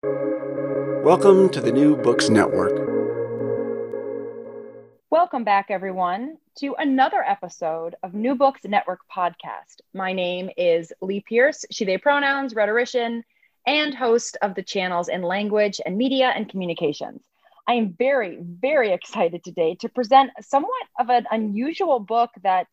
Welcome to the New Books Network. Welcome back, everyone, to another episode of New Books Network podcast. My name is Lee Pierce, she, they pronouns, rhetorician, and host of the channels in language and media and communications. I am very, very excited today to present somewhat of an unusual book that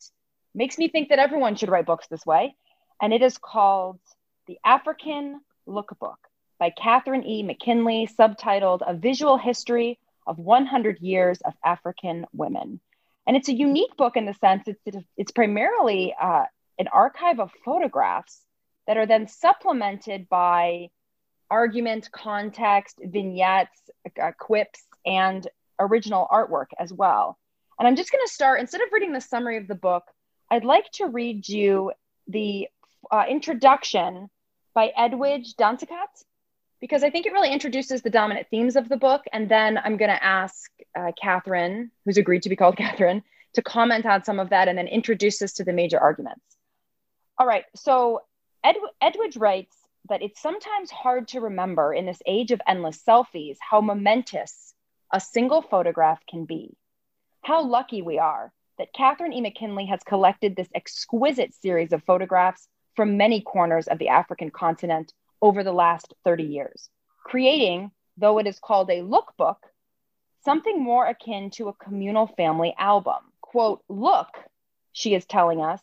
makes me think that everyone should write books this way. And it is called The African Lookbook by Catherine E. McKinley, subtitled A Visual History of 100 Years of African Women. And it's a unique book in the sense it's, it's primarily uh, an archive of photographs that are then supplemented by argument, context, vignettes, uh, quips, and original artwork as well. And I'm just going to start, instead of reading the summary of the book, I'd like to read you the uh, introduction by Edwidge Danticat, because I think it really introduces the dominant themes of the book. And then I'm going to ask uh, Catherine, who's agreed to be called Catherine, to comment on some of that and then introduce us to the major arguments. All right, so Ed- Edwidge writes that it's sometimes hard to remember in this age of endless selfies how momentous a single photograph can be. How lucky we are that Catherine E. McKinley has collected this exquisite series of photographs from many corners of the African continent over the last 30 years, creating, though it is called a lookbook, something more akin to a communal family album. Quote, look, she is telling us,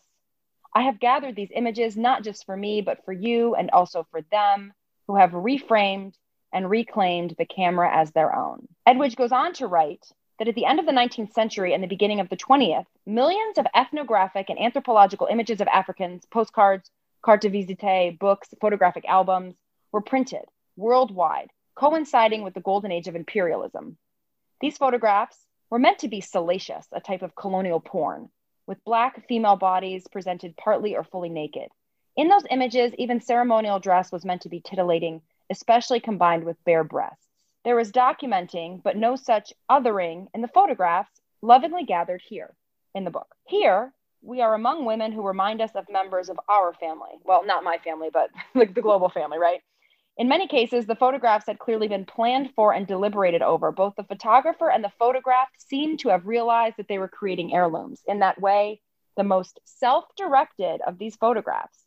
I have gathered these images not just for me, but for you and also for them who have reframed and reclaimed the camera as their own. Edwidge goes on to write that at the end of the 19th century and the beginning of the 20th, millions of ethnographic and anthropological images of Africans, postcards, carte de visite, books, photographic albums were printed worldwide, coinciding with the golden age of imperialism. These photographs were meant to be salacious, a type of colonial porn, with Black female bodies presented partly or fully naked. In those images, even ceremonial dress was meant to be titillating, especially combined with bare breasts. There was documenting, but no such othering in the photographs lovingly gathered here in the book. Here, we are among women who remind us of members of our family. Well, not my family, but like the global family, right? In many cases, the photographs had clearly been planned for and deliberated over. Both the photographer and the photograph seemed to have realized that they were creating heirlooms. In that way, the most self directed of these photographs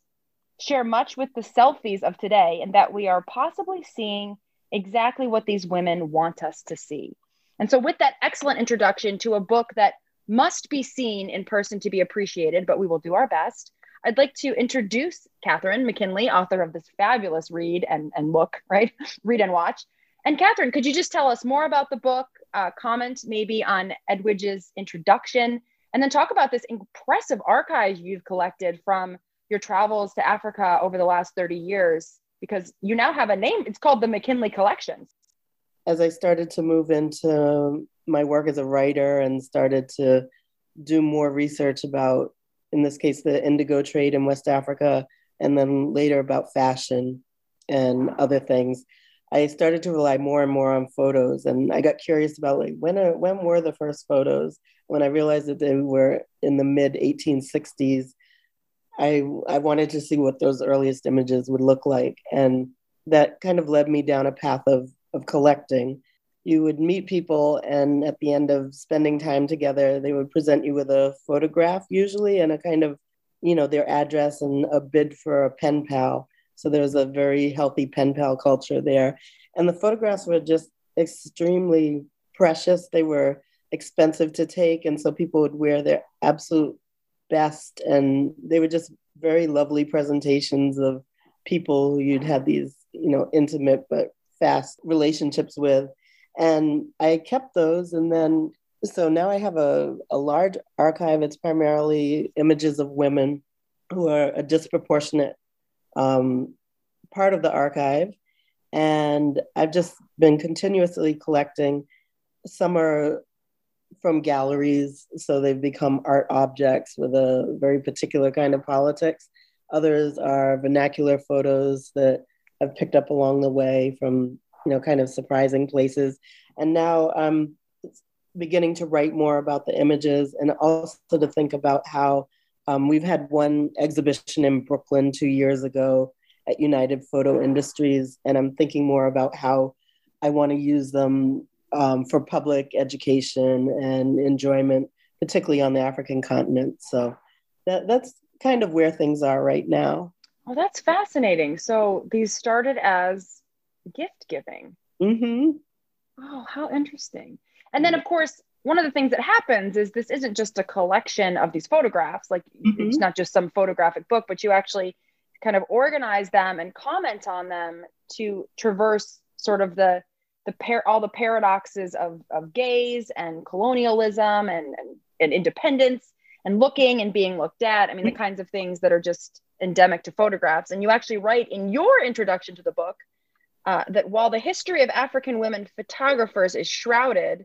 share much with the selfies of today, in that we are possibly seeing exactly what these women want us to see. And so, with that excellent introduction to a book that must be seen in person to be appreciated, but we will do our best. I'd like to introduce Catherine McKinley, author of this fabulous read and, and look, right? read and watch. And Catherine, could you just tell us more about the book, uh, comment maybe on Edwidge's introduction, and then talk about this impressive archive you've collected from your travels to Africa over the last 30 years? Because you now have a name, it's called the McKinley Collections. As I started to move into my work as a writer and started to do more research about, in this case, the indigo trade in West Africa, and then later about fashion and other things. I started to rely more and more on photos, and I got curious about like when are, when were the first photos? When I realized that they were in the mid 1860s, I I wanted to see what those earliest images would look like, and that kind of led me down a path of of collecting you would meet people and at the end of spending time together they would present you with a photograph usually and a kind of you know their address and a bid for a pen pal. So there was a very healthy pen pal culture there. And the photographs were just extremely precious. They were expensive to take and so people would wear their absolute best and they were just very lovely presentations of people who you'd had these you know intimate but fast relationships with and I kept those. And then, so now I have a, a large archive. It's primarily images of women who are a disproportionate um, part of the archive. And I've just been continuously collecting. Some are from galleries, so they've become art objects with a very particular kind of politics. Others are vernacular photos that I've picked up along the way from you know, kind of surprising places. And now I'm beginning to write more about the images and also to think about how um, we've had one exhibition in Brooklyn two years ago, at United Photo Industries, and I'm thinking more about how I want to use them um, for public education and enjoyment, particularly on the African continent. So that, that's kind of where things are right now. Well, that's fascinating. So these started as gift giving. Mm-hmm. Oh, how interesting. And then, of course, one of the things that happens is this isn't just a collection of these photographs, like mm-hmm. it's not just some photographic book, but you actually kind of organize them and comment on them to traverse sort of the the pair all the paradoxes of, of gaze and colonialism and, and, and independence and looking and being looked at. I mean, the mm-hmm. kinds of things that are just endemic to photographs. And you actually write in your introduction to the book uh, that while the history of African women photographers is shrouded,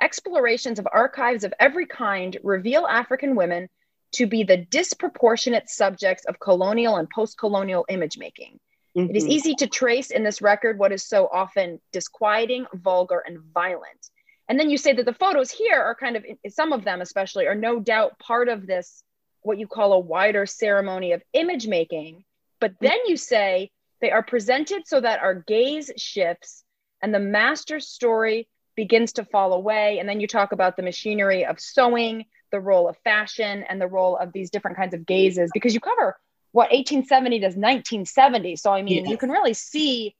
explorations of archives of every kind reveal African women to be the disproportionate subjects of colonial and post colonial image making. Mm-hmm. It is mm-hmm. easy to trace in this record what is so often disquieting, vulgar, and violent. And then you say that the photos here are kind of, some of them especially, are no doubt part of this, what you call a wider ceremony of image making. But then you say they are presented so that our gaze shifts and the master story begins to fall away. And then you talk about the machinery of sewing, the role of fashion, and the role of these different kinds of gazes, because you cover what 1870 to 1970. So, I mean, yes. you can really see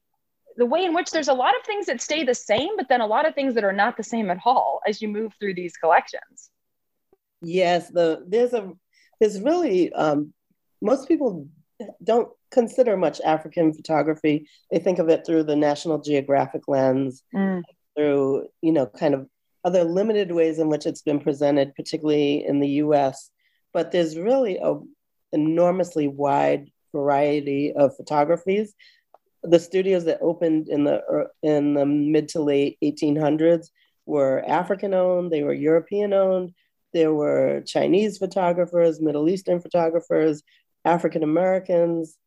the way in which there's a lot of things that stay the same, but then a lot of things that are not the same at all as you move through these collections. Yes, the there's a there's really um, most people don't consider much African photography. They think of it through the National Geographic lens, mm. through you know kind of other limited ways in which it's been presented, particularly in the U.S. But there's really a enormously wide variety of photographies. The studios that opened in the er, in the mid to late 1800s were African owned, they were European owned, there were Chinese photographers, Middle Eastern photographers, African Americans,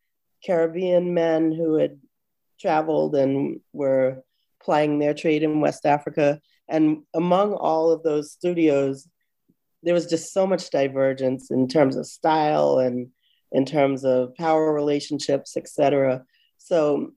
Caribbean men who had traveled and were plying their trade in West Africa. And among all of those studios, there was just so much divergence in terms of style and in terms of power relationships, etc. So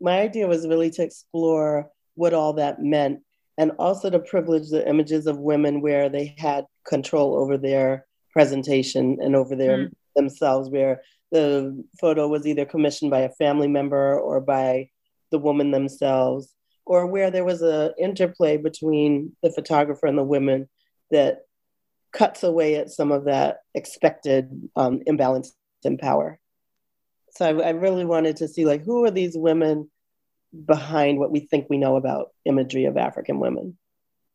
my idea was really to explore what all that meant and also to privilege the images of women where they had control over their presentation and over their mm. Themselves where the photo was either commissioned by a family member or by the woman themselves or where there was a interplay between the photographer and the women that cuts away at some of that expected um, imbalance in power. So I, I really wanted to see like who are these women behind what we think we know about imagery of African women.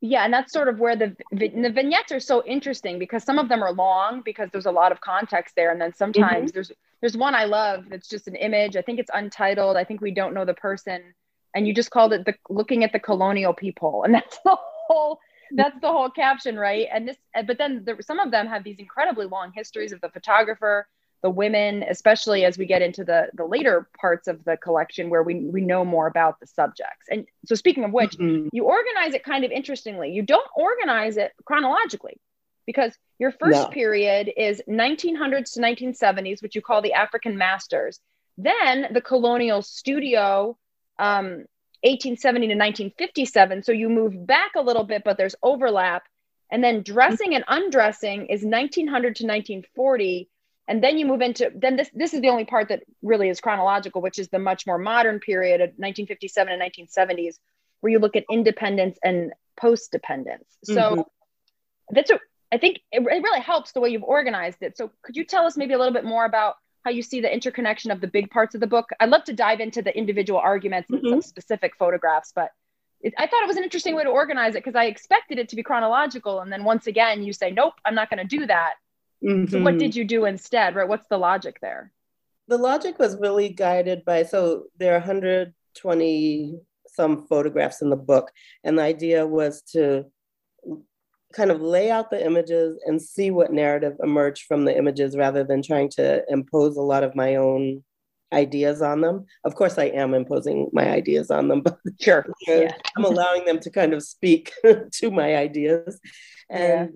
Yeah, and that's sort of where the the vignettes are so interesting because some of them are long because there's a lot of context there, and then sometimes mm-hmm. there's there's one I love that's just an image. I think it's untitled. I think we don't know the person, and you just called it the looking at the colonial people, and that's the whole that's the whole caption, right? And this, but then there, some of them have these incredibly long histories of the photographer, the women, especially as we get into the the later parts of the collection where we we know more about the subjects. And so, speaking of which, mm-hmm. you organize it kind of interestingly. You don't organize it chronologically because your first no. period is 1900s to 1970s, which you call the African masters. Then the colonial studio um, 1870 to 1957. So you move back a little bit, but there's overlap. And then dressing and undressing is 1900 to 1940. And then you move into then this this is the only part that really is chronological, which is the much more modern period of 1957 and 1970s, where you look at independence and post dependence. So mm-hmm. that's a, I think it, it really helps the way you've organized it. So could you tell us maybe a little bit more about how you see the interconnection of the big parts of the book. I'd love to dive into the individual arguments and mm-hmm. some specific photographs, but it, I thought it was an interesting way to organize it because I expected it to be chronological. And then once again, you say, nope, I'm not going to do that. Mm-hmm. So what did you do instead, right? What's the logic there? The logic was really guided by, so there are 120 some photographs in the book. And the idea was to kind of lay out the images and see what narrative emerged from the images rather than trying to impose a lot of my own ideas on them. Of course, I am imposing my ideas on them, but sure, yeah. I'm allowing them to kind of speak to my ideas. And.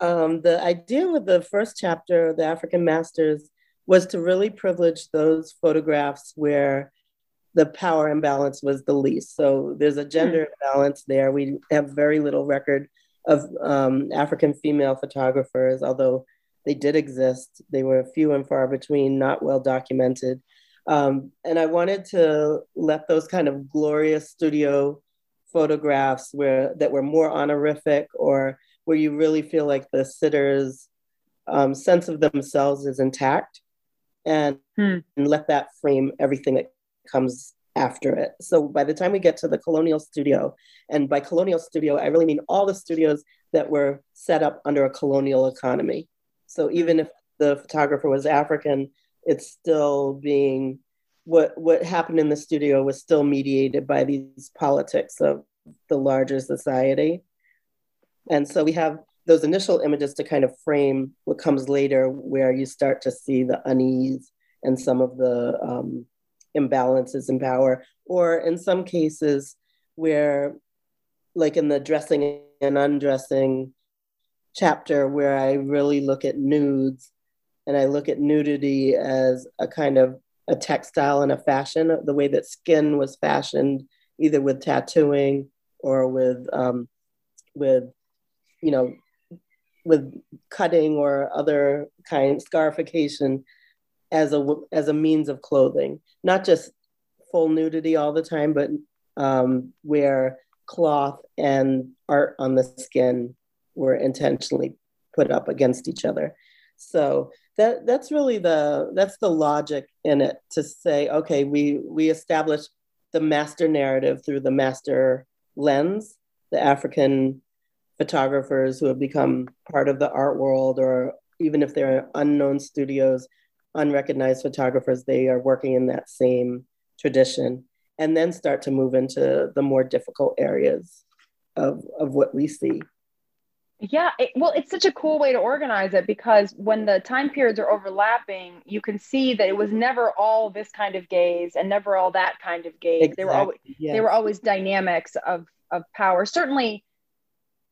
Um, the idea with the first chapter, the African Masters, was to really privilege those photographs where the power imbalance was the least. So there's a gender mm. imbalance there. We have very little record of um, African female photographers, although they did exist. They were few and far between, not well documented. Um, and I wanted to let those kind of glorious studio photographs where that were more honorific or where you really feel like the sitter's um, sense of themselves is intact and, hmm. and let that frame everything that comes after it. So by the time we get to the colonial studio, and by colonial studio, I really mean all the studios that were set up under a colonial economy. So even if the photographer was African, it's still being what what happened in the studio was still mediated by these politics of the larger society. And so we have those initial images to kind of frame what comes later, where you start to see the unease and some of the um, imbalances in power, or in some cases where, like in the dressing and undressing chapter, where I really look at nudes and I look at nudity as a kind of a textile and a fashion, the way that skin was fashioned, either with tattooing or with um, with you know with cutting or other kind scarification as a as a means of clothing, not just full nudity all the time, but um, where cloth and art on the skin were intentionally put up against each other. So that that's really the that's the logic in it to say, okay, we we establish the master narrative through the master lens, the African photographers who have become part of the art world, or even if they're unknown studios, unrecognized photographers, they are working in that same tradition, and then start to move into the more difficult areas of, of what we see. Yeah, it, well, it's such a cool way to organize it because when the time periods are overlapping, you can see that it was never all this kind of gaze and never all that kind of gaze. Exactly. They were always yes. they were always dynamics of of power. Certainly,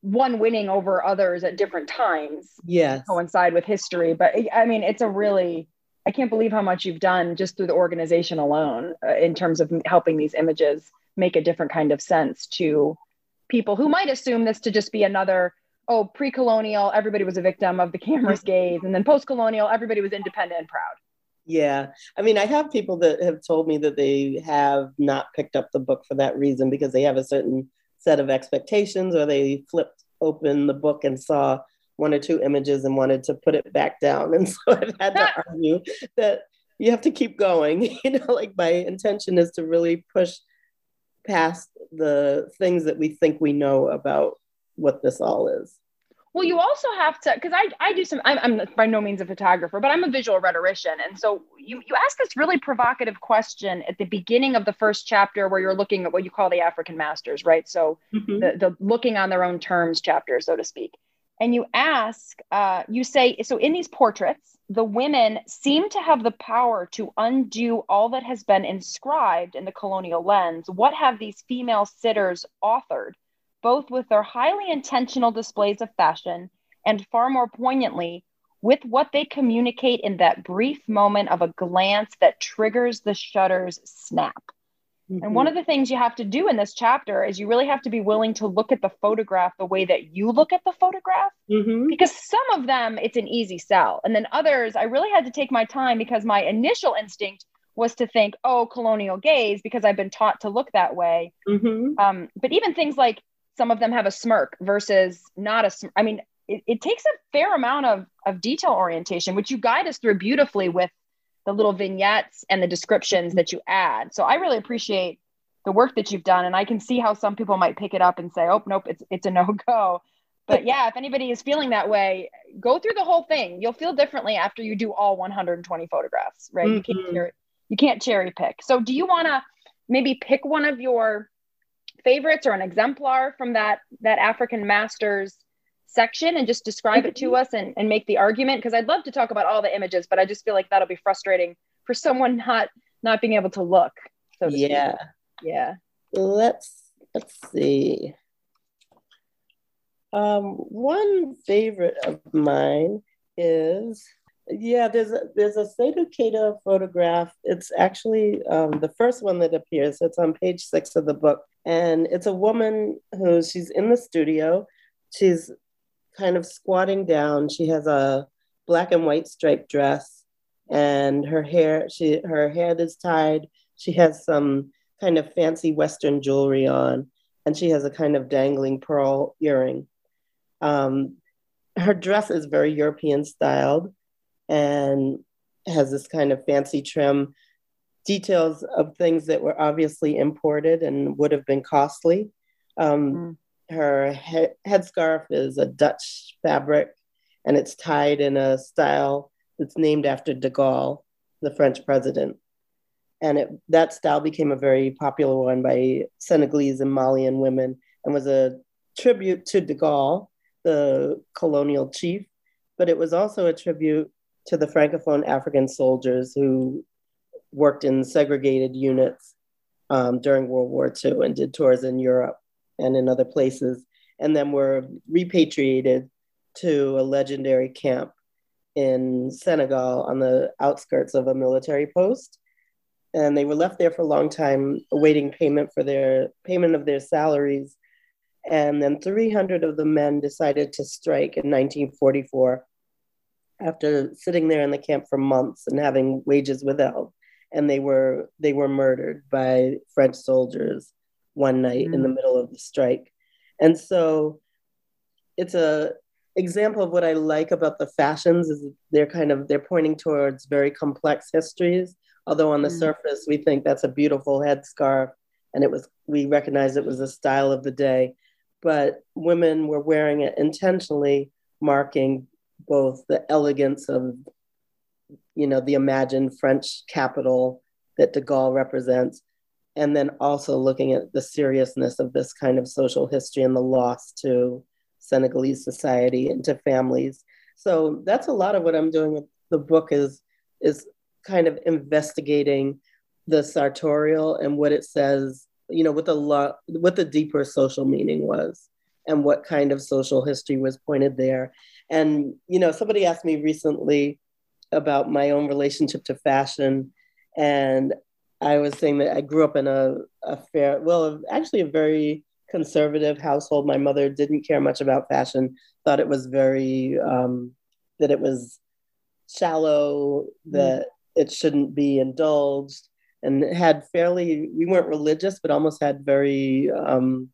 one winning over others at different times. Yes, coincide with history. But I mean, it's a really I can't believe how much you've done just through the organization alone uh, in terms of helping these images make a different kind of sense to people who might assume this to just be another oh, pre colonial, everybody was a victim of the camera's gaze. And then post colonial, everybody was independent and proud. Yeah. I mean, I have people that have told me that they have not picked up the book for that reason because they have a certain set of expectations or they flipped open the book and saw one or two images and wanted to put it back down. And so I've had to argue that you have to keep going. You know, like my intention is to really push past the things that we think we know about what this all is. Well, you also have to, because I, I do some, I'm, I'm by no means a photographer, but I'm a visual rhetorician. And so you, you ask this really provocative question at the beginning of the first chapter where you're looking at what you call the African masters, right? So mm-hmm. the, the looking on their own terms chapter, so to speak. And you ask, uh, you say, so in these portraits, the women seem to have the power to undo all that has been inscribed in the colonial lens. What have these female sitters authored? Both with their highly intentional displays of fashion and far more poignantly, with what they communicate in that brief moment of a glance that triggers the shutter's snap. Mm-hmm. And one of the things you have to do in this chapter is you really have to be willing to look at the photograph the way that you look at the photograph. Mm-hmm. Because some of them, it's an easy sell. And then others, I really had to take my time because my initial instinct was to think, oh, colonial gaze, because I've been taught to look that way. Mm-hmm. Um, but even things like some of them have a smirk versus not a smirk. I mean, it, it takes a fair amount of, of detail orientation, which you guide us through beautifully with the little vignettes and the descriptions that you add. So I really appreciate the work that you've done. And I can see how some people might pick it up and say, oh, nope, it's, it's a no go. But yeah, if anybody is feeling that way, go through the whole thing. You'll feel differently after you do all 120 photographs, right? Mm-hmm. You, can't mm-hmm. you can't cherry pick. So do you want to maybe pick one of your favorites or an exemplar from that that African masters section and just describe it to mm-hmm. us and, and make the argument because I'd love to talk about all the images, but I just feel like that'll be frustrating for someone not not being able to look. So to yeah. Speak. Yeah. Let's let's see. Um, one favorite of mine is Yeah, there's a, there's a Seydou Keita photograph. It's actually um, the first one that appears. It's on page six of the book, and it's a woman who she's in the studio. She's kind of squatting down. She has a black and white striped dress, and her hair she her head is tied. She has some kind of fancy Western jewelry on, and she has a kind of dangling pearl earring. Um, her dress is very European styled and has this kind of fancy trim, details of things that were obviously imported and would have been costly. Um, mm. Her he- headscarf is a Dutch fabric and it's tied in a style that's named after de Gaulle, the French president. And it, that style became a very popular one by Senegalese and Malian women and was a tribute to de Gaulle, the colonial chief, but it was also a tribute to the Francophone African soldiers who worked in segregated units um, during World War II and did tours in Europe and in other places, and then were repatriated to a legendary camp in Senegal on the outskirts of a military post. And they were left there for a long time, awaiting payment for their payment of their salaries. And then 300 of the men decided to strike in 1944 after sitting there in the camp for months and having wages withheld and they were they were murdered by french soldiers one night mm. in the mm. middle of the strike and so it's a example of what i like about the fashions is they're kind of they're pointing towards very complex histories although on the mm. surface we think that's a beautiful headscarf and it was we recognize it was a style of the day but women were wearing it intentionally marking both the elegance of, you know, the imagined French capital that de Gaulle represents, and then also looking at the seriousness of this kind of social history and the loss to Senegalese society and to families. So that's a lot of what I'm doing with the book is is kind of investigating the sartorial and what it says, you know, what the lo- what the deeper social meaning was and what kind of social history was pointed there. And, you know, somebody asked me recently about my own relationship to fashion. And I was saying that I grew up in a, a fair, well, actually a very conservative household. My mother didn't care much about fashion, thought it was very, um, that it was shallow, that mm. it shouldn't be indulged, and had fairly, we weren't religious, but almost had very, um,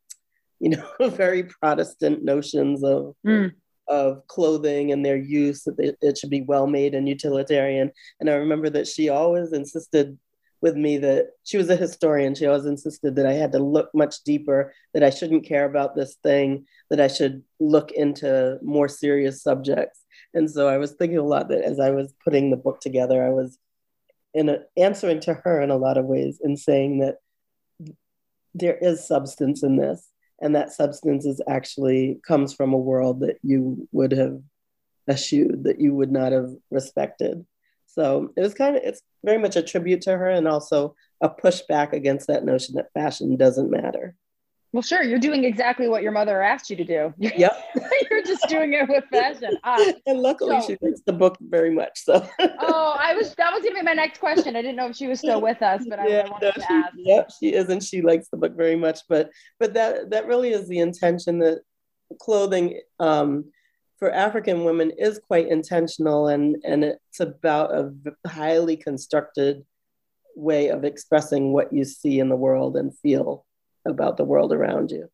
you know, very Protestant notions of mm of clothing and their use that it should be well made and utilitarian. And i remember that she always insisted with me that she was a historian she always insisted that i had to look much deeper that i shouldn't care about this thing that i should look into more serious subjects. And so i was thinking a lot that as i was putting the book together i was in a, answering to her in a lot of ways in saying that there is substance in this and that substance is actually comes from a world that you would have eschewed that you would not have respected. So it was kind of it's very much a tribute to her and also a pushback against that notion that fashion doesn't matter well, sure. You're doing exactly what your mother asked you to do. Yep. You're just doing it with fashion. Uh, and luckily, so, she likes the book very much. So. oh, I was. That was gonna be my next question. I didn't know if she was still with us, but yeah, I, I wanted no, to she, ask. Yep, she is, and she likes the book very much. But but that that really is the intention that clothing um, for African women is quite intentional, and and it's about a highly constructed way of expressing what you see in the world and feel about the world around you.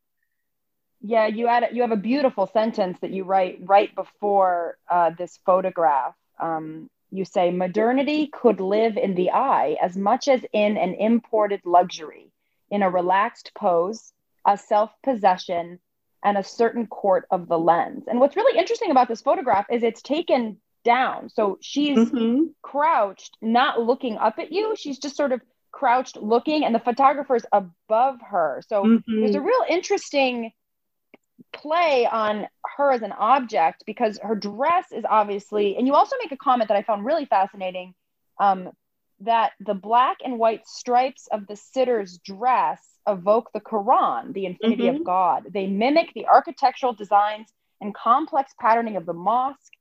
Yeah, you had you have a beautiful sentence that you write right before uh, this photograph. Um, you say modernity could live in the eye as much as in an imported luxury, in a relaxed pose, a self possession, and a certain court of the lens. And what's really interesting about this photograph is it's taken down. So she's mm-hmm. crouched, not looking up at you. She's just sort of crouched looking and the photographer's above her. So mm-hmm. there's a real interesting play on her as an object because her dress is obviously, and you also make a comment that I found really fascinating um, that the black and white stripes of the sitter's dress evoke the Quran, the infinity mm-hmm. of God. They mimic the architectural designs and complex patterning of the mosque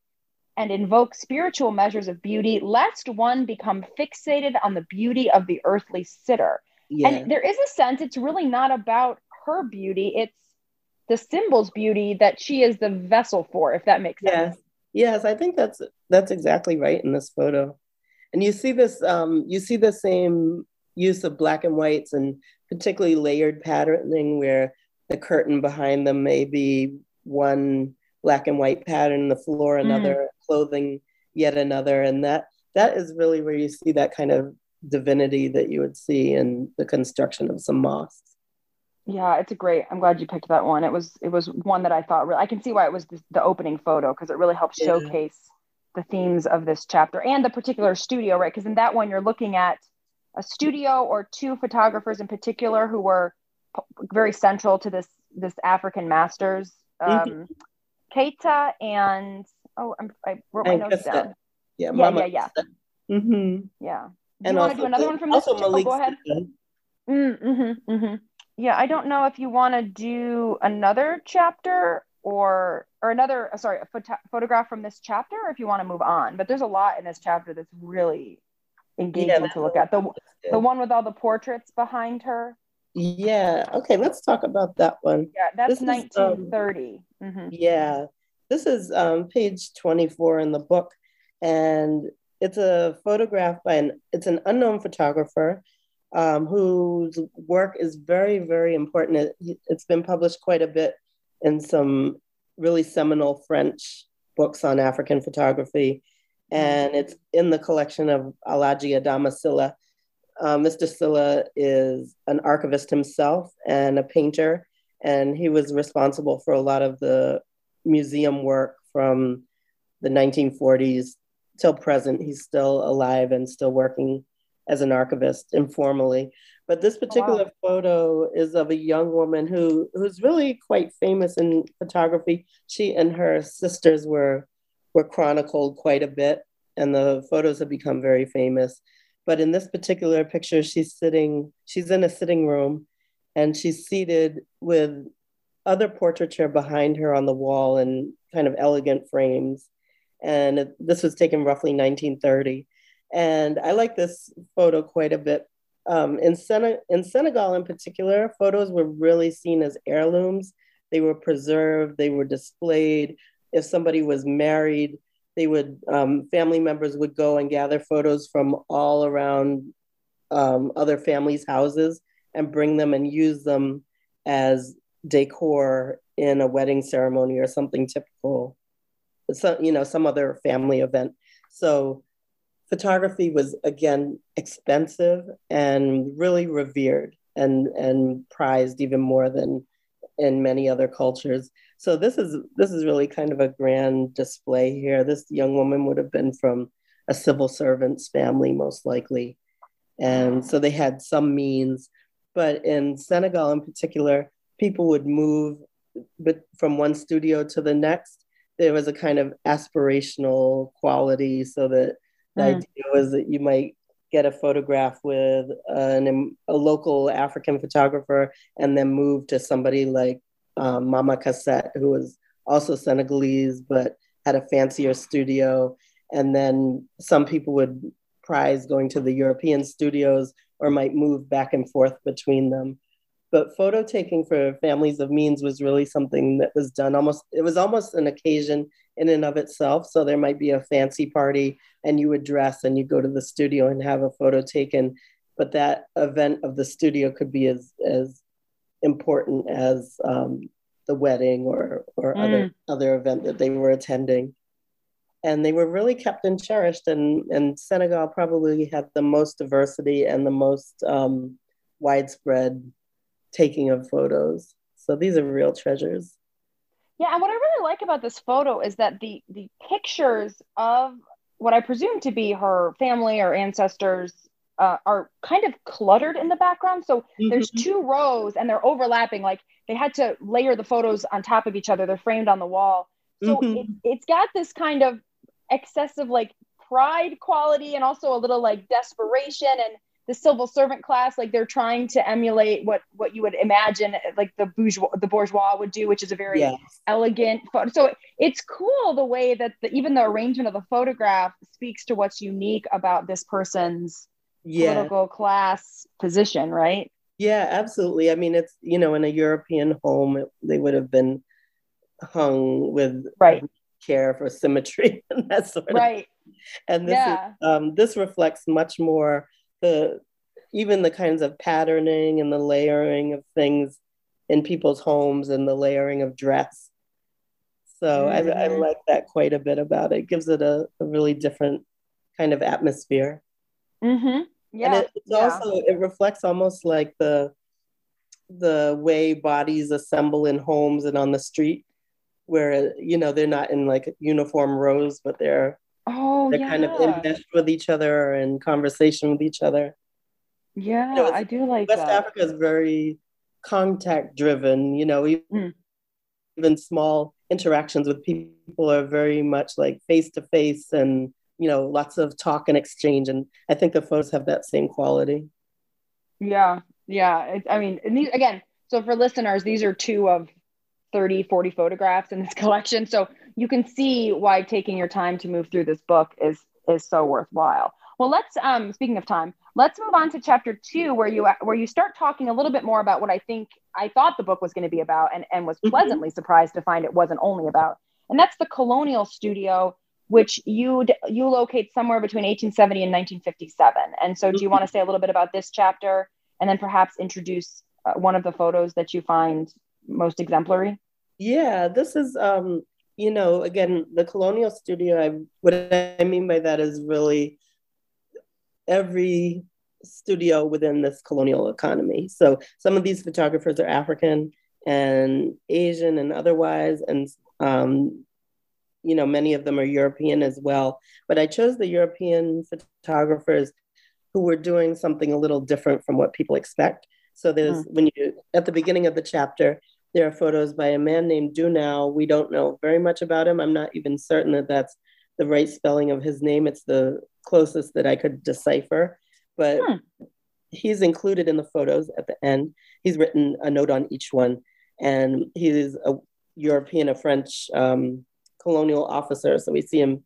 and invoke spiritual measures of beauty, lest one become fixated on the beauty of the earthly sitter. Yeah. And there is a sense it's really not about her beauty, it's the symbol's beauty that she is the vessel for, if that makes sense. Yes, yes, I think that's that's exactly right in this photo. And you see this, um, you see the same use of black and whites and particularly layered patterning where the curtain behind them may be one black and white pattern, in the floor mm. another, mm. clothing yet another, and that that is really where you see that kind of divinity that you would see in the construction of some mosques. Yeah, it's a great. I'm glad you picked that one. It was it was one that I thought really. I can see why it was the, the opening photo because it really helps yeah. showcase the themes of this chapter and the particular studio, right? Because in that one you're looking at a studio or two photographers in particular who were p- very central to this this African masters, mm-hmm. um, mm-hmm. Keita and oh, I'm, i wrote my and notes down. Yeah, yeah, yeah, yeah. Mm-hmm. Yeah. Do and you want to do another one from this? Also, Malick. Oh, go ahead. Mm, mm-hmm, mm-hmm. Yeah, I don't know if you want to do another chapter or or another uh, sorry a photo- photograph from this chapter or if you want to move on but there's a lot in this chapter that's really engaging yeah, to look at the the one with all the portraits behind her yeah okay let's talk about that one yeah that's this 1930 is, um, mm-hmm. yeah this is um, page 24 in the book and it's a photograph by an it's an unknown photographer um, whose work is very very important it, it's been published quite a bit in some really seminal french books on african photography and it's in the collection of Alagia Adama Sylla. Uh, Mr. Sylla is an archivist himself and a painter, and he was responsible for a lot of the museum work from the 1940s till present. He's still alive and still working as an archivist informally. But this particular wow. photo is of a young woman who who's really quite famous in photography. She and her sisters were were chronicled quite a bit, and the photos have become very famous. But in this particular picture, she's sitting, she's in a sitting room, and she's seated with other portraiture behind her on the wall in kind of elegant frames. And this was taken roughly 1930. And I like this photo quite a bit. Um, in, Sen- in Senegal, in particular, photos were really seen as heirlooms. They were preserved, they were displayed if somebody was married, they would um, family members would go and gather photos from all around um, other families' houses and bring them and use them as decor in a wedding ceremony or something typical, so you know, some other family event. So photography was again expensive and really revered and and prized even more than in many other cultures. So this is this is really kind of a grand display here. This young woman would have been from a civil servant's family, most likely, and so they had some means. But in Senegal, in particular, people would move, but from one studio to the next. There was a kind of aspirational quality, so that the mm. idea was that you might get a photograph with an, a local African photographer and then move to somebody like um, Mama Casset, who was also Senegalese but had a fancier studio. And then some people would prize going to the European studios or might move back and forth between them. But photo taking for families of means was really something that was done almost, it was almost an occasion in and of itself. So there might be a fancy party and you would dress and you go to the studio and have a photo taken. But that event of the studio could be as, as important as um, the wedding or, or mm. other, other event that they were attending. And they were really kept and cherished. And, and Senegal probably had the most diversity and the most um, widespread taking of photos. So these are real treasures. Yeah, and what I really like about this photo is that the the pictures of what I presume to be her family or ancestors uh, are kind of cluttered in the background. So mm-hmm. there's two rows and they're overlapping. Like they had to layer the photos on top of each other. They're framed on the wall. So mm-hmm. it, it's got this kind of excessive like pride quality and also a little like desperation and the civil servant class like they're trying to emulate what what you would imagine like the bourgeois the bourgeois would do which is a very yes. elegant photo so it's cool the way that the, even the arrangement of the photograph speaks to what's unique about this person's yeah. political class position right yeah absolutely i mean it's you know in a european home it, they would have been hung with right care for symmetry and that sort of right and this yeah. is, um, this reflects much more the even the kinds of patterning and the layering of things in people's homes and the layering of dress. So mm-hmm. I, I, mm-hmm. like that quite a bit about it. it gives it a, a, really different kind of atmosphere. Mm-hmm. Yeah. And it, it's yeah. also it reflects almost like the the way bodies assemble in homes and on the street, where you know they're not in like uniform rows, but they're Oh, they're yeah. kind of in enmeshed with each other and conversation with each other. Yeah, you know, I do like West that. Africa is very contact driven. You know, even, mm. even small interactions with people are very much like face to face and you know lots of talk and exchange. And I think the photos have that same quality. Yeah, yeah. I mean, these, again, so for listeners, these are two of 30, 40 photographs in this collection. So you can see why taking your time to move through this book is is so worthwhile. Well, let's um speaking of time, let's move on to chapter 2 where you where you start talking a little bit more about what I think I thought the book was going to be about and and was mm-hmm. pleasantly mm-hmm. surprised to find it wasn't only about. And that's the Colonial Studio which you you locate somewhere between 1870 and 1957. And so do you mm-hmm. want to say a little bit about this chapter and then perhaps introduce uh, one of the photos that you find most exemplary? Yeah, this is um you know, again, the colonial studio, I, what I mean by that is really every studio within this colonial economy. So some of these photographers are African and Asian and otherwise, and um, you know, many of them are European as well. But I chose the European photographers who were doing something a little different from what people expect. So there's mm. when you at the beginning of the chapter, there are photos by a man named Dunau. We don't know very much about him. I'm not even certain that that's the right spelling of his name. It's the closest that I could decipher. But hmm. he's included in the photos at the end. He's written a note on each one. And he's a European, a French um, colonial officer. So we see him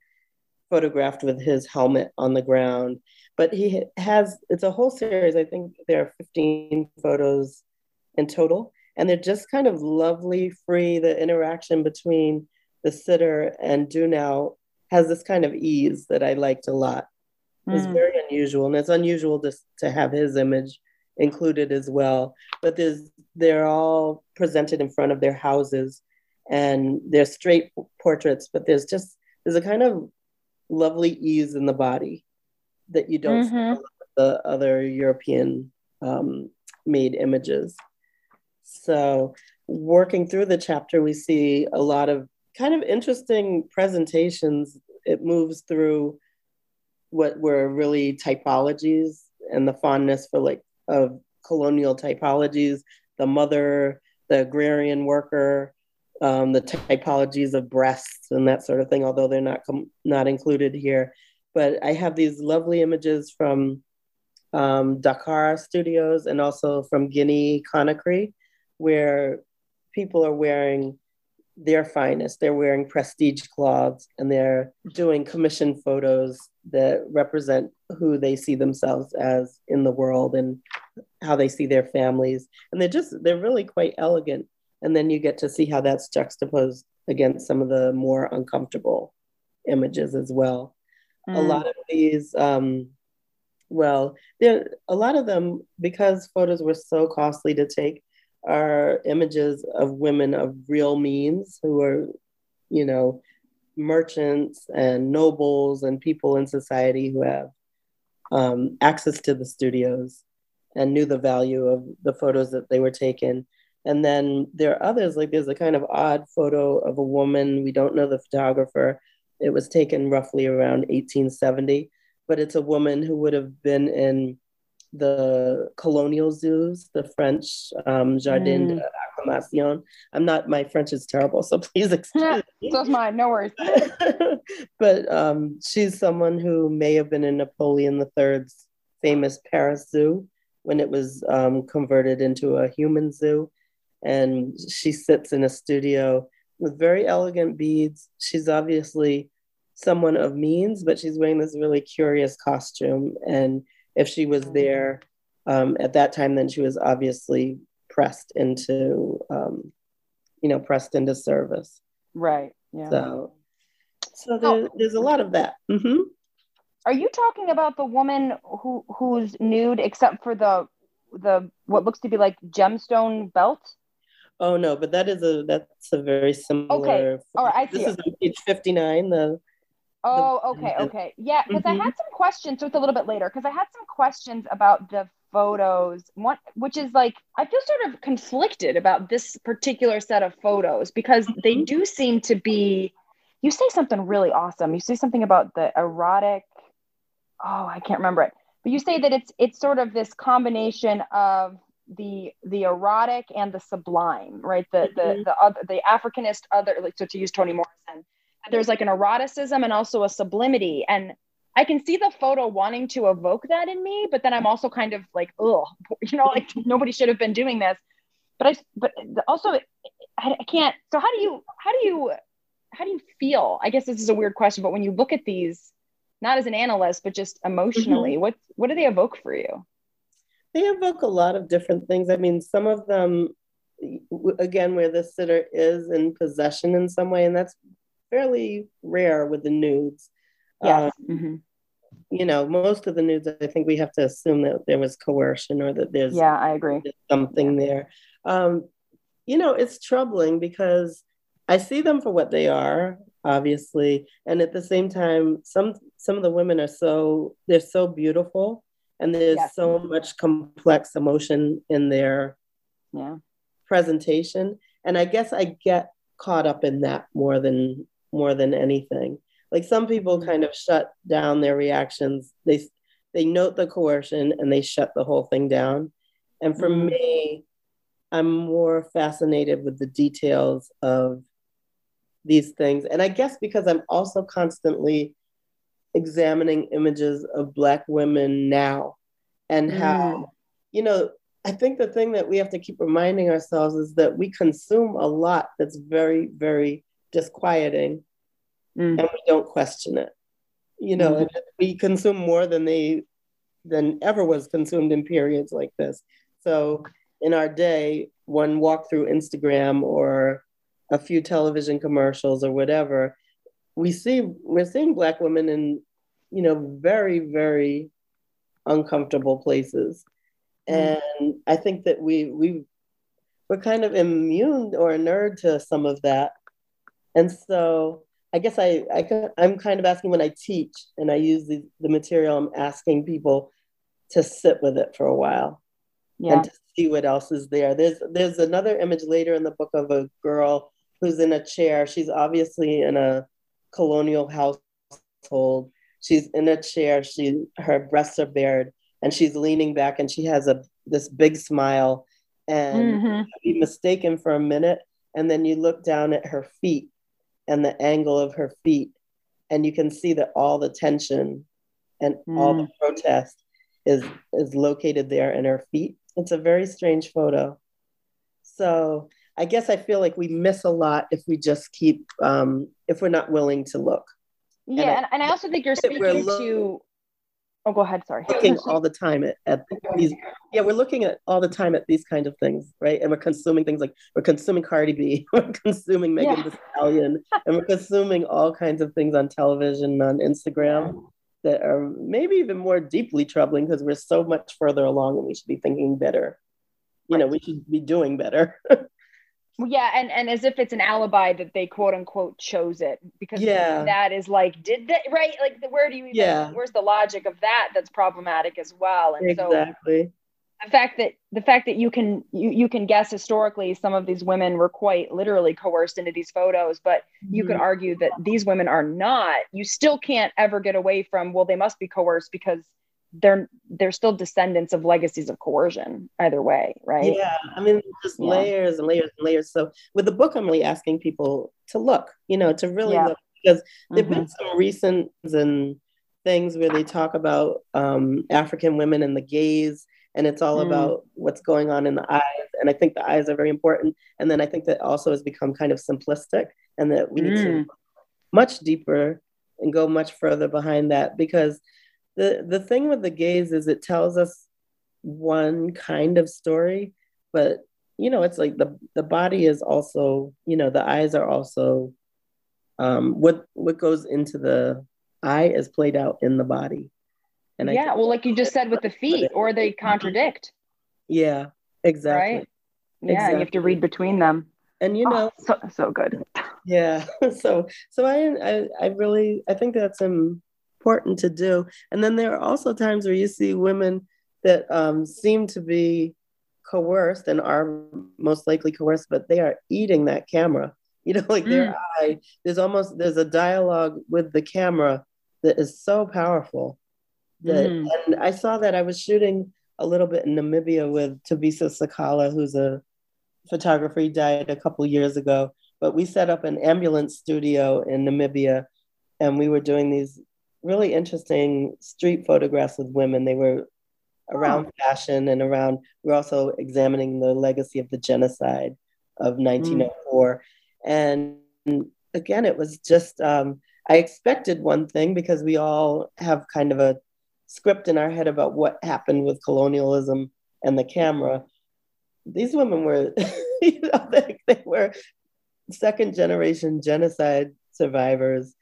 photographed with his helmet on the ground. But he has, it's a whole series. I think there are 15 photos in total and they're just kind of lovely, free. The interaction between the sitter and Dunau has this kind of ease that I liked a lot. Mm. It's very unusual, and it's unusual to, to have his image included as well. But there's they're all presented in front of their houses, and they're straight portraits. But there's just there's a kind of lovely ease in the body that you don't mm-hmm. see the other European um, made images. So, working through the chapter, we see a lot of kind of interesting presentations. It moves through what were really typologies and the fondness for like of colonial typologies, the mother, the agrarian worker, um, the typologies of breasts and that sort of thing, although they're not com- not included here. But I have these lovely images from um, Dakar Studios and also from Guinea Conakry, where people are wearing their finest. They're wearing prestige cloths and they're doing commission photos that represent who they see themselves as in the world and how they see their families. And they're just, they're really quite elegant. And then you get to see how that's juxtaposed against some of the more uncomfortable images as well. Mm. A lot of these, um, well, there a lot of them because photos were so costly to take are images of women of real means who are, you know, merchants and nobles and people in society who have um, access to the studios and knew the value of the photos that they were taken. And then there are others, like there's a kind of odd photo of a woman. We don't know the photographer. It was taken roughly around 1870, but it's a woman who would have been in the colonial zoos, the French um, Jardin mm. d'Acclimation. I'm not, my French is terrible, so please excuse me. So's mine, no worries. but um, she's someone who may have been in Napoleon III's famous Paris Zoo when it was um, converted into a human zoo. And she sits in a studio with very elegant beads. She's obviously someone of means, but she's wearing this really curious costume. And if she was there um, at that time, then she was obviously pressed into, um, you know, pressed into service. Right. Yeah. So, so there, oh. there's a lot of that. Mm-hmm. Are you talking about the woman who who's nude except for the the what looks to be like gemstone belt? Oh no, but that is a that's a very similar. Okay, all right, I see. This it. is page fifty nine. The oh, the, okay, the, okay, yeah, because mm-hmm. I had some questions. So it's a little bit later because I had some questions about the photos. One, which is like I feel sort of conflicted about this particular set of photos because mm-hmm. they do seem to be. You say something really awesome. You say something about the erotic. Oh, I can't remember it. But you say that it's it's sort of this combination of the the erotic and the sublime, right? The the mm-hmm. the other the Africanist other like so to use Toni Morrison, there's like an eroticism and also a sublimity. And I can see the photo wanting to evoke that in me, but then I'm also kind of like, oh, you know, like nobody should have been doing this. But I but also I, I can't. So how do you how do you how do you feel? I guess this is a weird question, but when you look at these, not as an analyst, but just emotionally, mm-hmm. what what do they evoke for you? they evoke a lot of different things. I mean, some of them, again, where the sitter is in possession in some way, and that's fairly rare with the nudes. Yeah. Um, mm-hmm. You know, most of the nudes, I think we have to assume that there was coercion or that there's yeah, I agree something there. Um, you know, it's troubling because I see them for what they are, obviously, and at the same time, some some of the women are so they're so beautiful and there's yes. so much complex emotion in their yeah. presentation and i guess i get caught up in that more than more than anything like some people mm-hmm. kind of shut down their reactions they they note the coercion and they shut the whole thing down and for mm. me i'm more fascinated with the details of these things and i guess because i'm also constantly examining images of Black women now and how, mm. you know, I think the thing that we have to keep reminding ourselves is that we consume a lot that's very, very disquieting mm. and we don't question it. You know, mm. we consume more than they than ever was consumed in periods like this. So in our day, one walk through Instagram or a few television commercials or whatever, we see we're seeing black women in you know very very uncomfortable places mm. and i think that we we we're kind of immune or nerd to some of that and so i guess i, I i'm kind of asking when i teach and i use the, the material i'm asking people to sit with it for a while yeah. and to see what else is there there's there's another image later in the book of a girl who's in a chair she's obviously in a colonial household. She's in a chair. She her breasts are bared, and she's leaning back, and she has a this big smile. And mm-hmm. be mistaken for a minute, and then you look down at her feet and the angle of her feet, and you can see that all the tension and mm. all the mm. protest is is located there in her feet. It's a very strange photo. So I guess I feel like we miss a lot if we just keep um, if we're not willing to look. Yeah, and, I, and I, also think you're speaking to. Oh, go ahead. Sorry. Looking all the time at, at these. Yeah, we're looking at all the time at these kind of things, right? And we're consuming things like we're consuming Cardi B, we're consuming Megan yeah. Thee Stallion, and we're consuming all kinds of things on television, on Instagram, that are maybe even more deeply troubling because we're so much further along and we should be thinking better. You right. know, we should be doing better. yeah and and as if it's an alibi that they quote unquote chose it because yeah that is like did that right like where do you even, yeah where's the logic of that that's problematic as well and exactly. so the fact that the fact that you can you, you can guess historically some of these women were quite literally coerced into these photos but mm-hmm. you could mm-hmm. argue that these women are not you still can't ever get away from well they must be coerced because they're they're still descendants of legacies of coercion either way right yeah i mean just yeah. layers and layers and layers so with the book i'm really asking people to look you know to really yeah. look because there've mm-hmm. been some recent and things where they talk about um, African women and the gaze, and it's all mm. about what's going on in the eyes. And I think the eyes are very important. And then I think that also has become kind of simplistic, and that we need mm. to much deeper and go much further behind that because the the thing with the gaze is it tells us one kind of story, but you know, it's like the the body is also, you know, the eyes are also um, what what goes into the eye is played out in the body. And I yeah, well, like you just said with the feet, or they contradict. Yeah, exactly. Right. Yeah, exactly. you have to read between them. And you know, oh, so so good. Yeah. So so I, I I really I think that's important to do. And then there are also times where you see women that um, seem to be coerced and are most likely coerced, but they are eating that camera. You know, like mm. their eye, there's almost there's a dialogue with the camera that is so powerful. That mm. and I saw that I was shooting a little bit in Namibia with Thabiso Sekgala, who's a photographer. He died a couple years ago, but we set up an ambulance studio in Namibia, and we were doing these really interesting street photographs with women. They were around oh. fashion and around, we're also examining the legacy of the genocide of 1904. Mm. And again, it was just, um, I expected one thing because we all have kind of a script in our head about what happened with colonialism and the camera. These women were, you know, they, they were second generation genocide survivors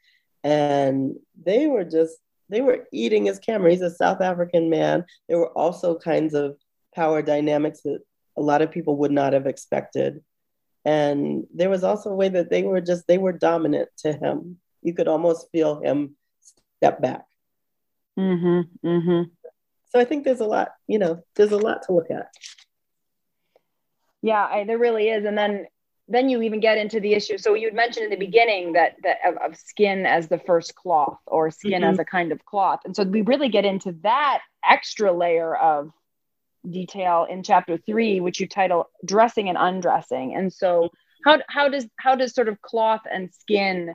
and they were just they were eating his camera. He's a South African man. There were also kinds of power dynamics that a lot of people would not have expected. And there was also a way that they were just, they were dominant to him. You could almost feel him step back. Mm-hmm. Mm-hmm. So I think there's a lot, you know, there's a lot to look at. Yeah, I, there really is. And then then you even get into the issue. So you'd mentioned in the beginning that that of, of skin as the first cloth or skin mm-hmm. as a kind of cloth. And so we really get into that extra layer of detail in chapter three, which you title dressing and undressing. And so how how does how does sort of cloth and skin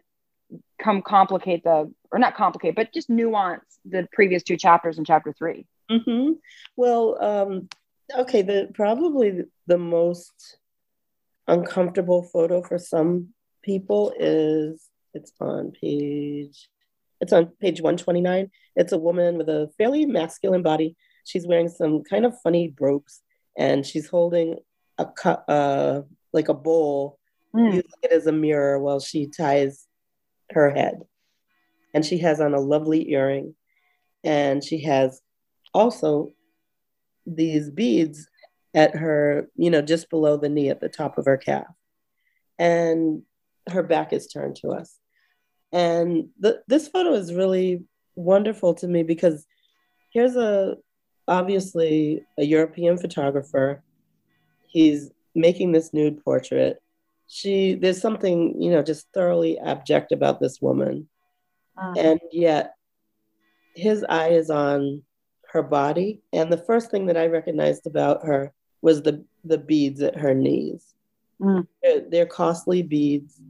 come complicate the or not complicate, but just nuance the previous two chapters in chapter 3 mm-hmm. Well, um, okay, the probably the most uncomfortable photo for some people is it's on page it's on page 129 it's a woman with a fairly masculine body. She's wearing some kind of funny brooches and she's holding a cup uh, like a bowl. Mm. using it as a mirror while she ties her head. And she has on a lovely earring. And she has also these beads at her, you know, just below the knee at the top of her calf. And her back is turned to us. And the, this photo is really wonderful to me because here's a obviously a European photographer. He's making this nude portrait. She there's something, you know, just thoroughly abject about this woman. Uh-huh. And yet his eye is on her body. And the first thing that I recognized about her was the the beads at her knees. Mm. They're, they're, costly beads,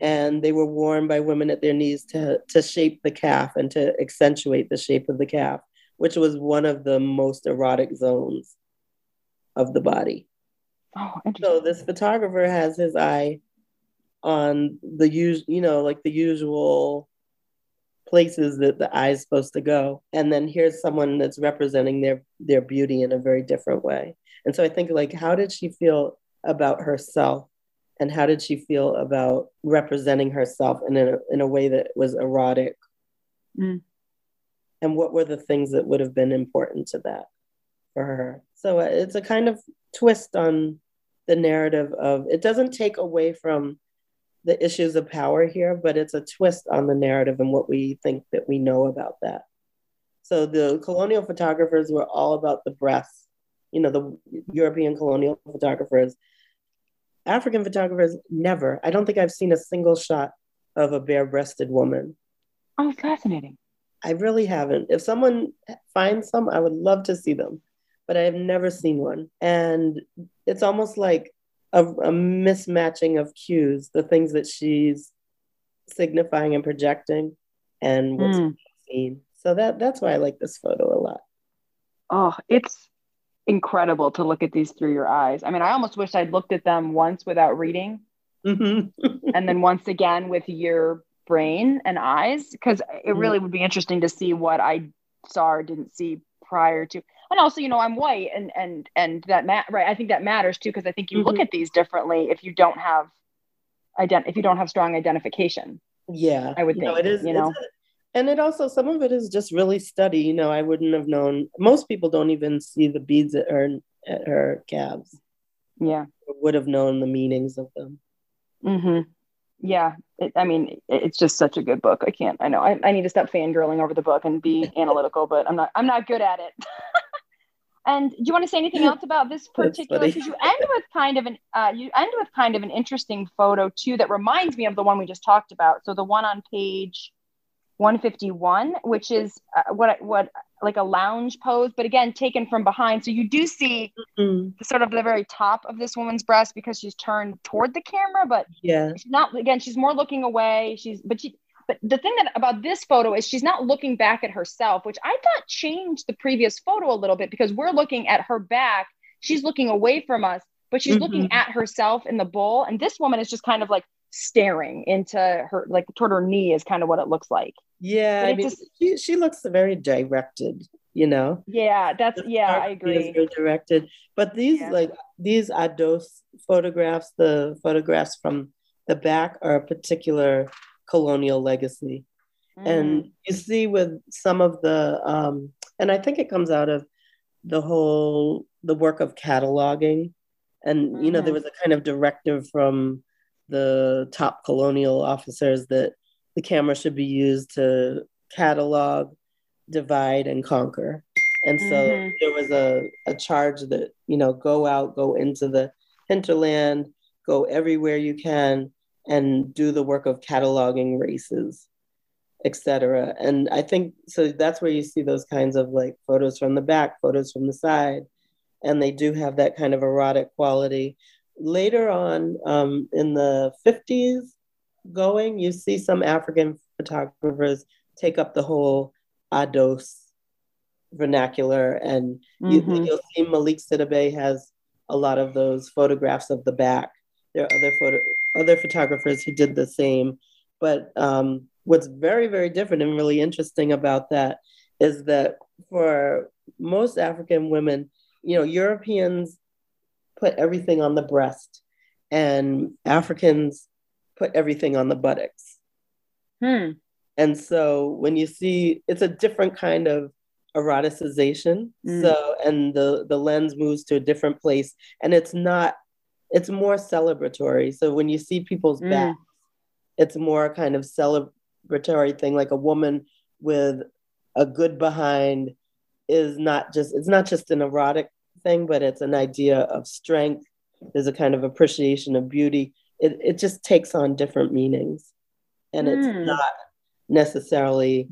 and they were worn by women at their knees to to shape the calf and to accentuate the shape of the calf, which was one of the most erotic zones of the body. Oh, so this photographer has his eye on the use, you know, like the usual places that the eye is supposed to go, and then here's someone that's representing their their beauty in a very different way. And so I think like, how did she feel about herself? And how did she feel about representing herself in a, in a way that was erotic? Mm. And what were the things that would have been important to that for her? So uh, it's a kind of twist on the narrative of it doesn't take away from the issues of power here, but it's a twist on the narrative and what we think that we know about that. So the colonial photographers were all about the breasts you know, the European colonial photographers. African photographers never. I don't think I've seen a single shot of a bare-breasted woman. Oh, fascinating. I really haven't. If someone finds some, I would love to see them, but I have never seen one. And it's almost like a, a mismatching of cues, the things that she's signifying and projecting, and what's mm. seen. So that that's why I like this photo a lot. Oh, it's incredible to look at these through your eyes. I mean, I almost wish I'd looked at them once without reading, Mm-hmm. and then once again with your brain and eyes, because it really would be interesting to see what I saw or didn't see prior to. And also, you know, I'm white, and and and that ma- right. I think that matters too, because I think you look Mhm. at these differently if you don't have ident if you don't have strong identification. yeah, I would You know, think, it is. you know? And it also some of it is just really study. You know, I wouldn't have known. Most people don't even see the beads at her at her calves. Yeah. Would have known the meanings of them. mm-hmm Yeah. It, I mean, it, it's just such a good book. I can't. I know. I, I need to stop fangirling over the book and be analytical, but I'm not. I'm not good at it. and do you want to say anything else about this particular? Because you end with kind of an uh, you end with kind of an interesting photo too that reminds me of the one we just talked about. So the one on page 151, which is uh, what what like a lounge pose, but again taken from behind. So you do see Mm, sort of the very top of this woman's breast because she's turned toward the camera, but yeah, she's not again she's more looking away. She's but she but the thing that about this photo is she's not looking back at herself which i thought changed the previous photo a little bit because we're looking at her back. She's looking away from us but she's looking Mhm. at herself in the bowl. And this woman is just kind of like staring into her like toward her knee is kind of what it looks like yeah. But I mean, just- she she looks very directed. You know. yeah that's The yeah i agree very directed. But these Yeah. like these Ados photographs, the photographs from the back are a particular colonial legacy. Mm. And you see with some of the um, and I think it comes out of the whole the work of cataloging. And you know, there Mhm. was a kind of directive from the top colonial officers that the camera should be used to catalog, divide, and conquer. And so Mhm. there was a, a charge that, you know, go out, go into the hinterland, go everywhere you can, and do the work of cataloging races, etc. And I think so that's where you see those kinds of like photos from the back, photos from the side, and they do have that kind of erotic quality. Later on um, in the 50s, going, you see some African photographers take up the whole Ados vernacular, and you, Mhm. you'll see Malick Sidibe has a lot of those photographs of the back. There are other photo other photographers who did the same, but um, what's very very different and really interesting about that is that for most African women, you know, Europeans put everything on the breast, and Africans put everything on the buttocks. Hmm. And so when you see, it's a different kind of eroticization. Mm. So and the the lens moves to a different place, and it's not. It's more celebratory. So when you see people's Mm. back, it's more kind of celebratory thing, like a woman with a good behind is not just. It's not just an erotic thing, but it's an idea of strength. There's a kind of appreciation of beauty. It it just takes on different meanings, and it's Mm. not necessarily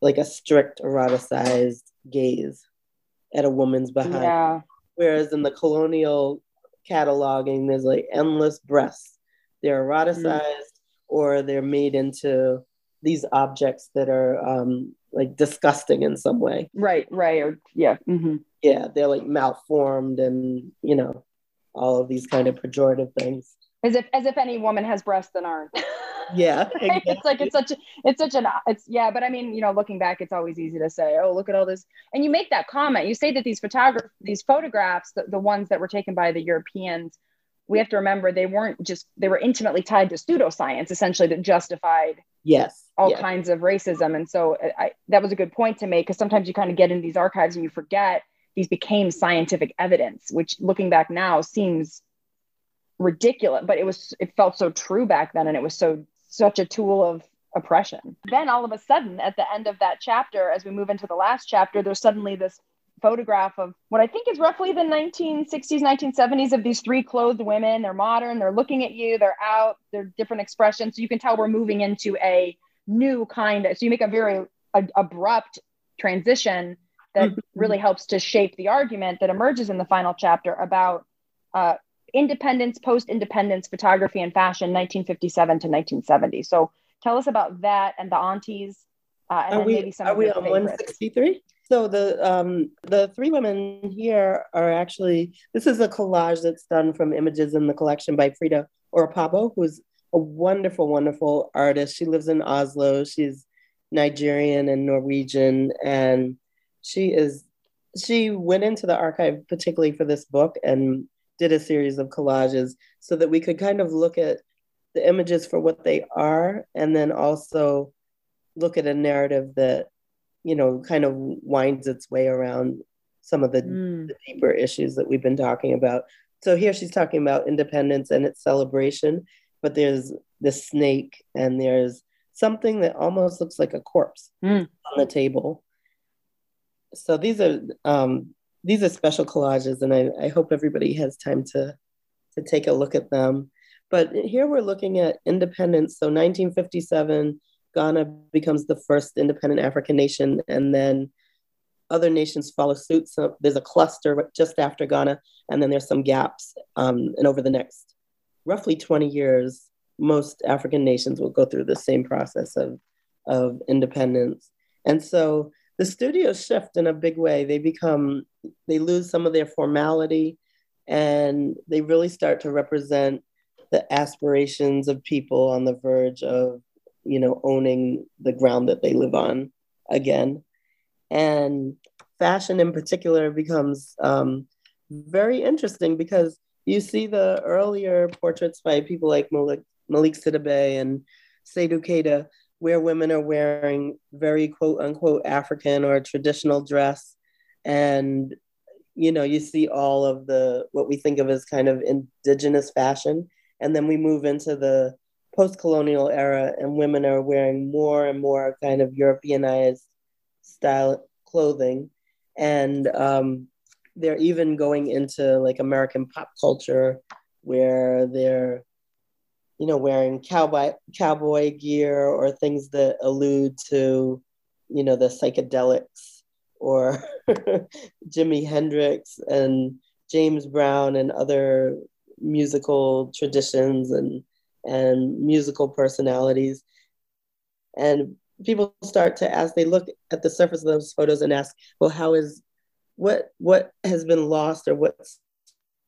like a strict eroticized gaze at a woman's behind. Yeah. Whereas in the colonial cataloging, there's like endless breasts. They're eroticized or they're made into these objects that are um, like disgusting in some way. Right. Right. Or yeah. hmm Yeah, they're like malformed and, you know, all of these kind of pejorative things. As if as if any woman has breasts that aren't. Yeah, it's like it's such a it's such an it's yeah but i mean you know looking back it's always easy to say oh look at all this and you make that comment you say that these photograph these photographs the, the ones that were taken by the europeans we have to remember they weren't just they were intimately tied to pseudoscience essentially that justified Yes. all yes. kinds of racism and so I, I, that was a good point to make because sometimes you kind of get in these archives and you forget these became scientific evidence which looking back now seems ridiculous but it was it felt so true back then and it was so such a tool of oppression then all of a sudden at the end of that chapter as we move into the last chapter there's suddenly this photograph of what i think is roughly the 1960s 1970s of these three clothed women they're modern they're looking at you they're out they're different expressions so you can tell we're moving into a new kind of so you make a very a, abrupt transition that Mhm. really helps to shape the argument that emerges in the final chapter about uh, independence, post independence photography and fashion, 1957 to 1970. So tell us about that and the aunties Uh, and are then we, maybe some are of we on 163? So the um, the three women here are actually this is a collage that's done from images in the collection by Frida Orupabo, who's a wonderful, wonderful artist. She lives in Oslo. She's Nigerian and Norwegian, and she is she went into the archive particularly for this book and did a series of collages so that we could kind of look at the images for what they are and then also look at a narrative that you know kind of winds its way around some of the, Mm. the deeper issues that we've been talking about so here she's talking about independence and its celebration but there's the snake and there's something that almost looks like a corpse Mm. on the table so these are um, these are special collages and I, I hope everybody has time to to take a look at them but here we're looking at independence so 1957 ghana becomes the first independent african nation and then other nations follow suit. So there's a cluster just after ghana and then there's some gaps um, and over the next roughly 20 years most african nations will go through the same process of, of independence. And so the studios shift in a big way. They become they lose some of their formality and they really start to represent the aspirations of people on the verge of you know owning the ground that they live on again. And fashion in particular becomes um, very interesting because you see the earlier portraits by people like malick, malick sidibe and seydou keita where women are wearing very quote unquote african or traditional dress. And you know you see all of the what we think of as kind of indigenous fashion. And then we move into the post-colonial era and women are wearing more and more kind of europeanized style clothing. And um, they're even going into like american pop culture where they're you know wearing cowboy cowboy gear or things that allude to you know the psychedelics or Jimi Hendrix and James Brown and other musical traditions and and musical personalities. And people start to ask, they look at the surface of those photos and ask, well, how is what what has been lost or what's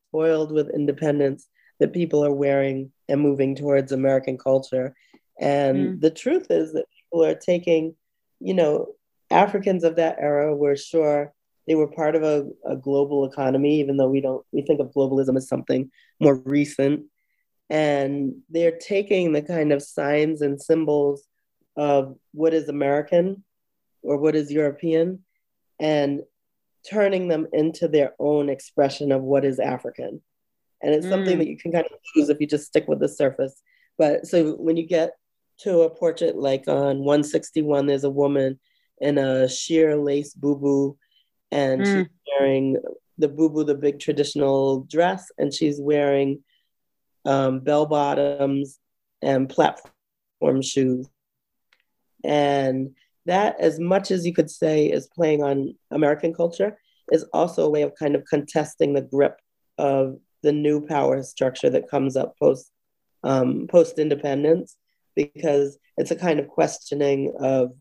spoiled with independence that people are wearing and moving towards American culture? And Mm. the truth is that people are taking, you know, Africans of that era were sure they were part of a, a global economy, even though we don't we think of globalism as something more recent. And they're taking the kind of signs and symbols of what is American or what is European and turning them into their own expression of what is African. And it's something Mm. that you can kind of lose if you just stick with the surface. But so when you get to a portrait like on 161, there's a woman in a sheer lace boubou, and Mm. she's wearing the boubou the big traditional dress, and she's wearing um, bell bottoms and platform shoes. And that, as much as you could say is playing on American culture, is also a way of kind of contesting the grip of the new power structure that comes up post um, post independence, because it's a kind of questioning of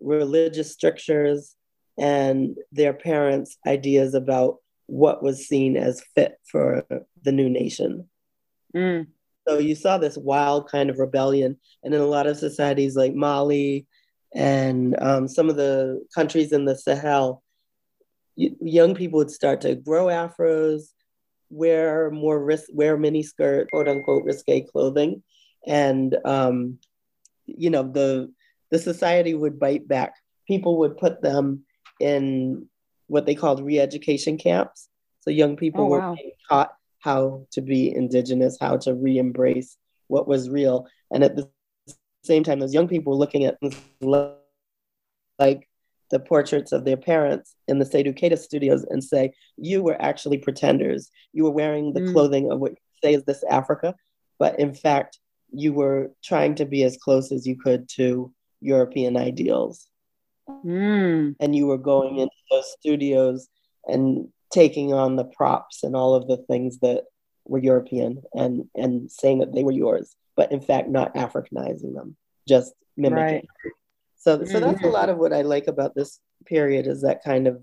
religious strictures and their parents' ideas about what was seen as fit for the new nation. Mm. So you saw this wild kind of rebellion, and in a lot of societies like Mali and um, some of the countries in the Sahel, young people would start to grow afros, wear more risk, wear mini skirt, quote unquote risque clothing, and um, you know the the society would bite back. People would put them in what they called re-education camps. So young people Oh, were wow. taught how to be indigenous, how to re-embrace what was real. And at the same time, those young people were looking at like the portraits of their parents in the Seydou Keita studios and say, you were actually pretenders. You were wearing the Mm. clothing of what you say is this Africa, but in fact, you were trying to be as close as you could to European ideals. Mm. And you were going into those studios and taking on the props and all of the things that were European and, and saying that they were yours, but in fact, not Africanizing them, just mimicking. Right. So, so that's a mm-hmm. lot of what I like about this period is that kind of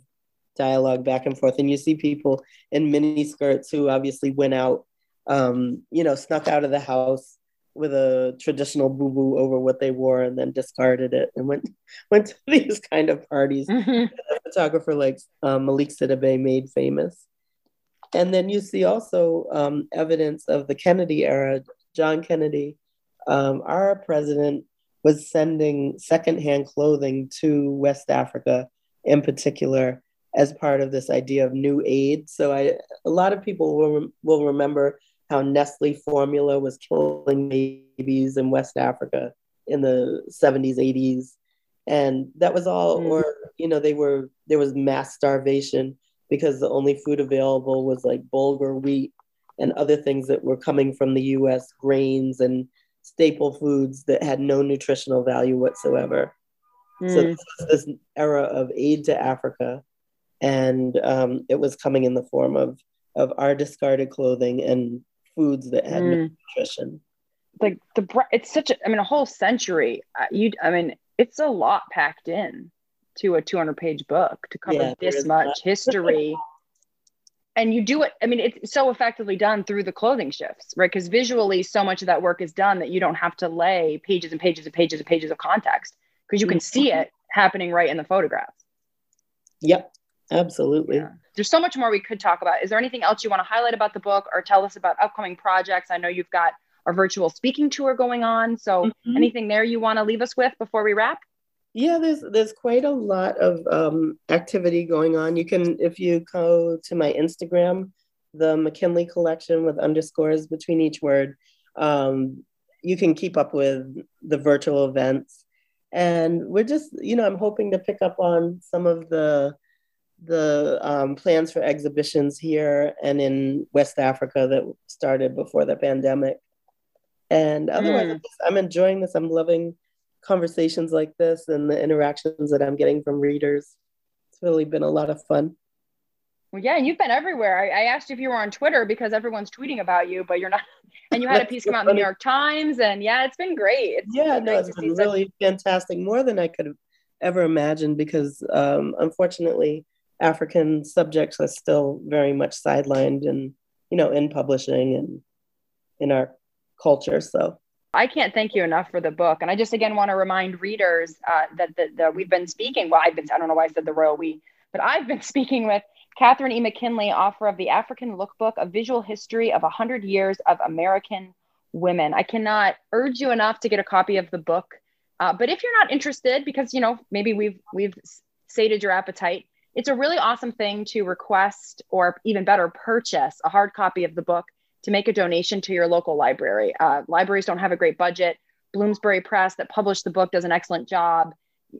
dialogue back and forth. And you see people in mini skirts who obviously went out, um, you know, snuck out of the house with a traditional boubou over what they wore and then discarded it and went went to these kind of parties. Mm-hmm. A photographer like um, Malick Sidibe made famous. And then you see also um, evidence of the Kennedy era. John Kennedy, um, our president, was sending secondhand clothing to West Africa in particular as part of this idea of new aid. So I, a lot of people will, will remember how Nestle formula was killing babies in West Africa in the 70s, 80s. And that was all, mm. or, you know, they were, there was mass starvation because the only food available was like bulgur wheat and other things that were coming from the US, grains and staple foods that had no nutritional value whatsoever. Mm. So this was this era of aid to Africa, and um, it was coming in the form of of our discarded clothing and foods that had mm. no nutrition. Like the it's such a I mean a whole century. Uh, you I mean it's a lot packed in to a 200 page book to cover yeah, this much history and you do it i mean it's so effectively done through the clothing shifts right because visually so much of that work is done that you don't have to lay pages and pages and pages and pages of context because you can see it happening right in the photographs yep absolutely yeah. There's so much more we could talk about is there anything else you want to highlight about the book or tell us about upcoming projects i know you've got a virtual speaking tour going on so mm-hmm. anything there you want to leave us with before we wrap yeah, there's there's quite a lot of um, activity going on. You can if you go to my Instagram, the McKinley collection with underscores between each word, um, you can keep up with the virtual events. And we're just, you know, I'm hoping to pick up on some of the the um, plans for exhibitions here and in West Africa that started before the pandemic. And otherwise, mm. I'm enjoying this. I'm loving conversations like this and the interactions that I'm getting from readers. It's really been a lot of fun. Well, yeah, and you've been everywhere. I, I asked if you were on Twitter because everyone's tweeting about you, but you're not. And you had a piece come out in the New York Times, and yeah, it's been great. It's yeah, no, it's been really such- fantastic, more than I could have ever imagined. Because um, unfortunately, African subjects are still very much sidelined, and you know, in publishing and in our culture. So I can't thank you enough for the book. And I just again want to remind readers uh, that, that we've been speaking. Well, I've been, I don't know why I said the royal we, but I've been speaking with Catherine E. McKinley, author of the African Lookbook, a visual history of 100 years of American women. I cannot urge you enough to get a copy of the book. Uh, but if you're not interested, because you know maybe we've we've sated your appetite, it's a really awesome thing to request or even better purchase a hard copy of the book to make a donation to your local library. Uh, libraries don't have a great budget. Bloomsbury Press, that published the book, does an excellent job.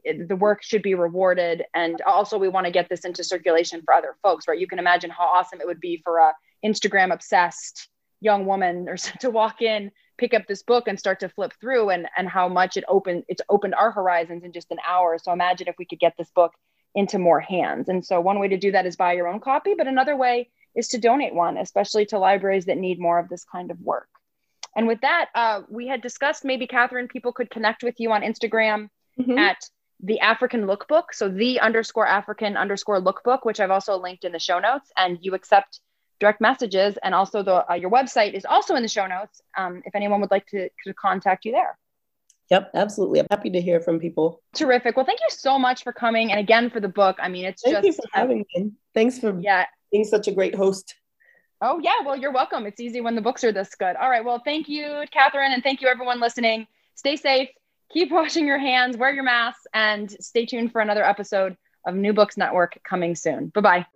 The work should be rewarded. And also, we want to get this into circulation for other folks, right? You can imagine how awesome it would be for a Instagram obsessed young woman or to walk in, pick up this book and start to flip through and, and how much it opened, it's opened our horizons in just an hour. So imagine if we could get this book into more hands. And so one way to do that is buy your own copy, but another way is to donate one, especially to libraries that need more of this kind of work. And with that, uh, we had discussed maybe Catherine, people could connect with you on Instagram mm-hmm. at the African Lookbook. So the underscore African underscore lookbook, which I've also linked in the show notes. And you accept direct messages. And also the uh, your website is also in the show notes um, if anyone would like to, to contact you there. Yep, absolutely. I'm happy to hear from people. Terrific. Well, thank you so much for coming and again for the book. I mean, it's thank just you for having me. Thanks for yeah being such a great host. Oh, yeah. Well, you're welcome. It's easy when the books are this good. All right. Well, thank you, Catherine, and thank you, everyone listening. Stay safe, keep washing your hands, wear your masks, and stay tuned for another episode of New Books Network coming soon. Bye bye.